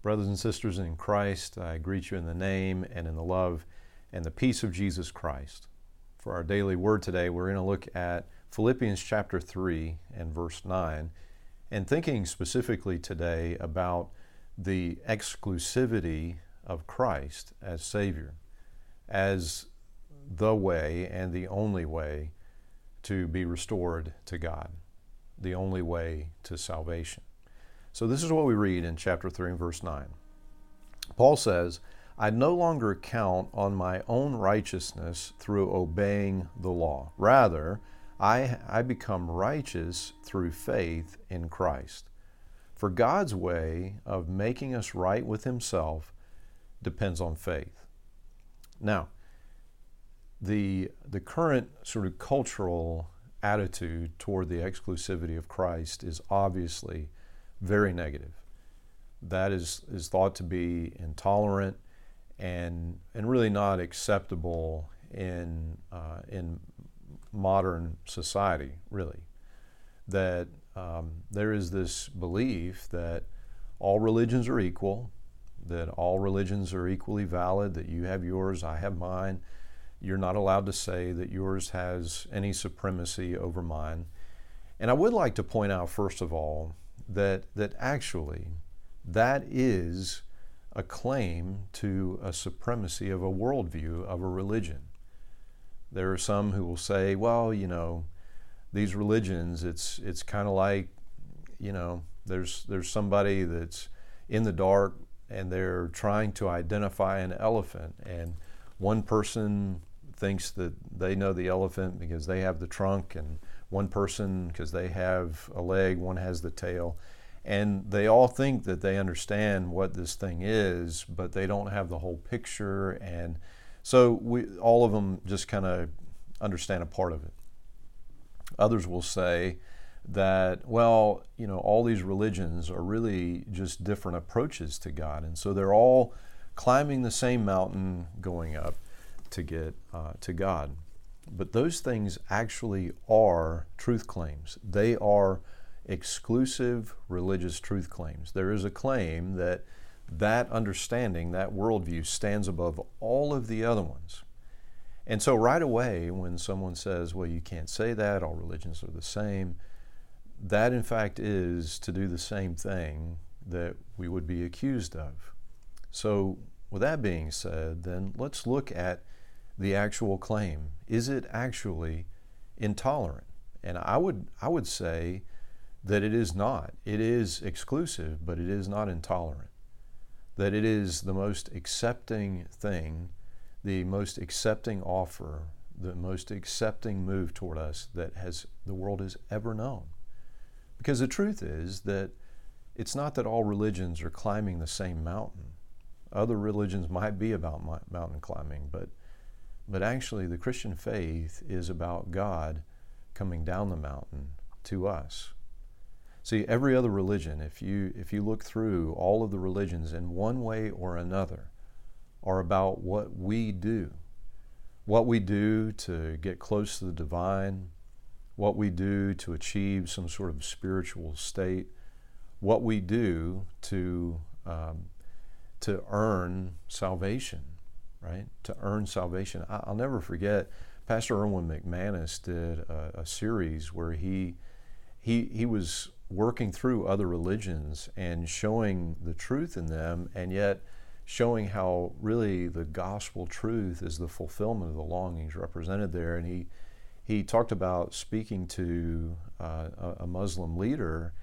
Brothers and sisters in Christ, I greet you in the name and in the love and the peace of Jesus Christ. For our daily word today, we're going to look at Philippians chapter 3 and verse 9, and thinking specifically today about the exclusivity of Christ as Savior, as the way and the only way to be restored to God, the only way to salvation. So, this is what we read in chapter 3 and verse 9. Paul says, I no longer count on my own righteousness through obeying the law. Rather, I, I become righteous through faith in Christ. For God's way of making us right with Himself depends on faith. Now, the, the current sort of cultural attitude toward the exclusivity of Christ is obviously very negative. That is, is thought to be intolerant and, and really not acceptable in, uh, in modern society, really. That um, there is this belief that all religions are equal, that all religions are equally valid, that you have yours, I have mine. You're not allowed to say that yours has any supremacy over mine. And I would like to point out, first of all, that, that actually that is a claim to a supremacy of a worldview, of a religion. There are some who will say, well, you know, these religions, it's, it's kind of like, you know, there's, there's somebody that's in the dark and they're trying to identify an elephant. And one person thinks that they know the elephant because they have the trunk, and one person because they have a leg, one has the tail. And they all think that they understand what this thing is, but they don't have the whole picture. And so we, all of them just kind of understand a part of it. Others will say that, well, you know, all these religions are really just different approaches to God. And so they're all climbing the same mountain going up to get uh, to God. But those things actually are truth claims. They are exclusive religious truth claims. There is a claim that that understanding, that worldview, stands above all of the other ones. And so, right away, when someone says, well, you can't say that, all religions are the same, that in fact is to do the same thing that we would be accused of. So, with that being said, then let's look at the actual claim. Is it actually intolerant? And I would, I would say that it is not. It is exclusive, but it is not intolerant. That it is the most accepting thing, the most accepting offer, the most accepting move toward us that has the world has ever known. Because the truth is that it's not that all religions are climbing the same mountain. Other religions might be about mountain climbing, but but actually, the Christian faith is about God coming down the mountain to us. See, every other religion, if you, if you look through all of the religions in one way or another, are about what we do. What we do to get close to the divine, what we do to achieve some sort of spiritual state, what we do to, um, to earn salvation right? To earn salvation. I'll never forget, Pastor Erwin McManus did a, a series where he, he, he was working through other religions and showing the truth in them, and yet showing how really the gospel truth is the fulfillment of the longings represented there. And he, he talked about speaking to uh, a Muslim leader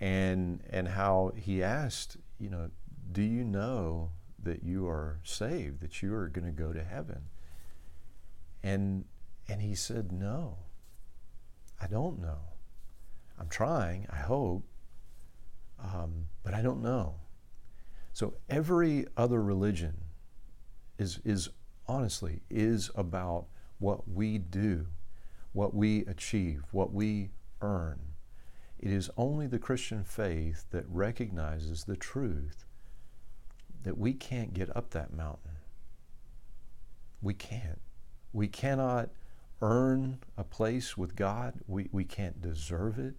and, and how he asked, you know, do you know that you are saved, that you are going to go to heaven. And, and he said, No, I don't know. I'm trying, I hope, um, but I don't know. So every other religion is, is honestly is about what we do, what we achieve, what we earn. It is only the Christian faith that recognizes the truth that we can't get up that mountain. We can't. We cannot earn a place with God. We, we can't deserve it.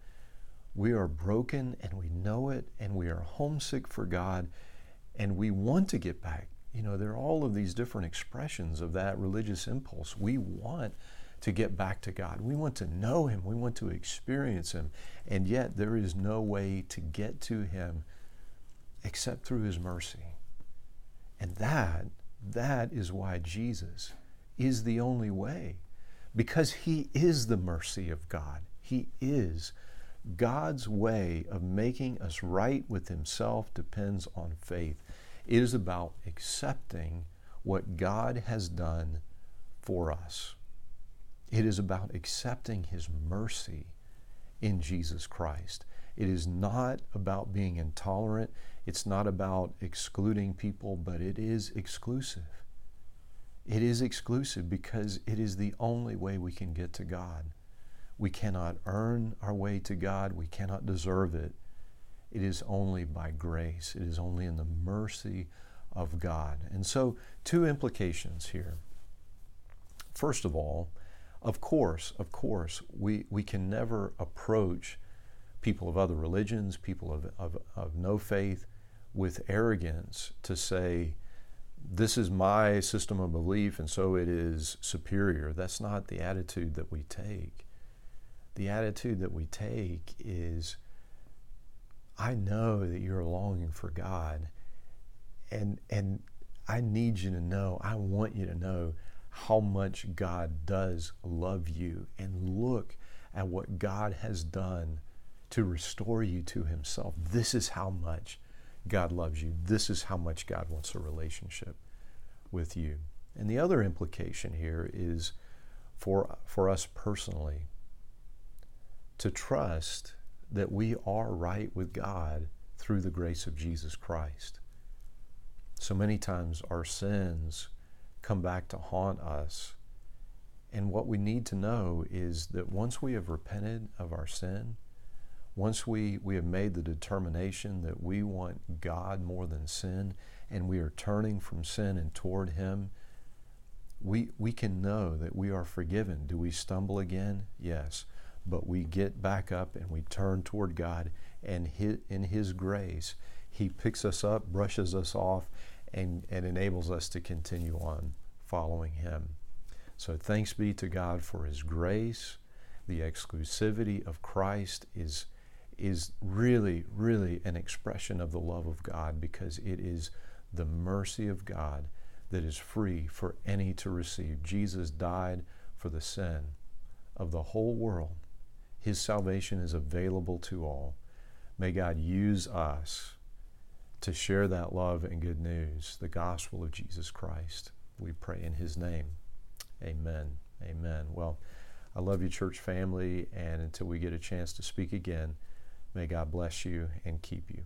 We are broken and we know it, and we are homesick for God, and we want to get back. You know, there are all of these different expressions of that religious impulse. We want to get back to God. We want to know Him. We want to experience Him. And yet, there is no way to get to Him except through His mercy. And that, that is why Jesus is the only way. Because He is the mercy of God. He is. God's way of making us right with Himself depends on faith. It is about accepting what God has done for us. It is about accepting His mercy in Jesus Christ. It is not about being intolerant. It's not about excluding people, but it is exclusive. It is exclusive because it is the only way we can get to God. We cannot earn our way to God, we cannot deserve it. It is only by grace, it is only in the mercy of God. And so, two implications here. First of all, of course, of course, we, we can never approach people of other religions, people of, of, of no faith, with arrogance to say, this is my system of belief and so it is superior. That's not the attitude that we take. The attitude that we take is I know that you're longing for God. And, and I need you to know, I want you to know how much God does love you. And look at what God has done to restore you to Himself. This is how much God loves you. This is how much God wants a relationship with you. And the other implication here is for, for us personally to trust that we are right with God through the grace of Jesus Christ. So many times our sins come back to haunt us. And what we need to know is that once we have repented of our sin, once we, we have made the determination that we want God more than sin, and we are turning from sin and toward Him, we, we can know that we are forgiven. Do we stumble again? Yes but we get back up and we turn toward God, and in His grace, He picks us up, brushes us off, and, and enables us to continue on following Him. So thanks be to God for His grace. The exclusivity of Christ is, is really, really an expression of the love of God because it is the mercy of God that is free for any to receive. Jesus died for the sin of the whole world his salvation is available to all. May God use us to share that love and good news, the gospel of Jesus Christ. We pray in His name. Amen. Amen. Well, I love you, church family, and until we get a chance to speak again, may God bless you and keep you.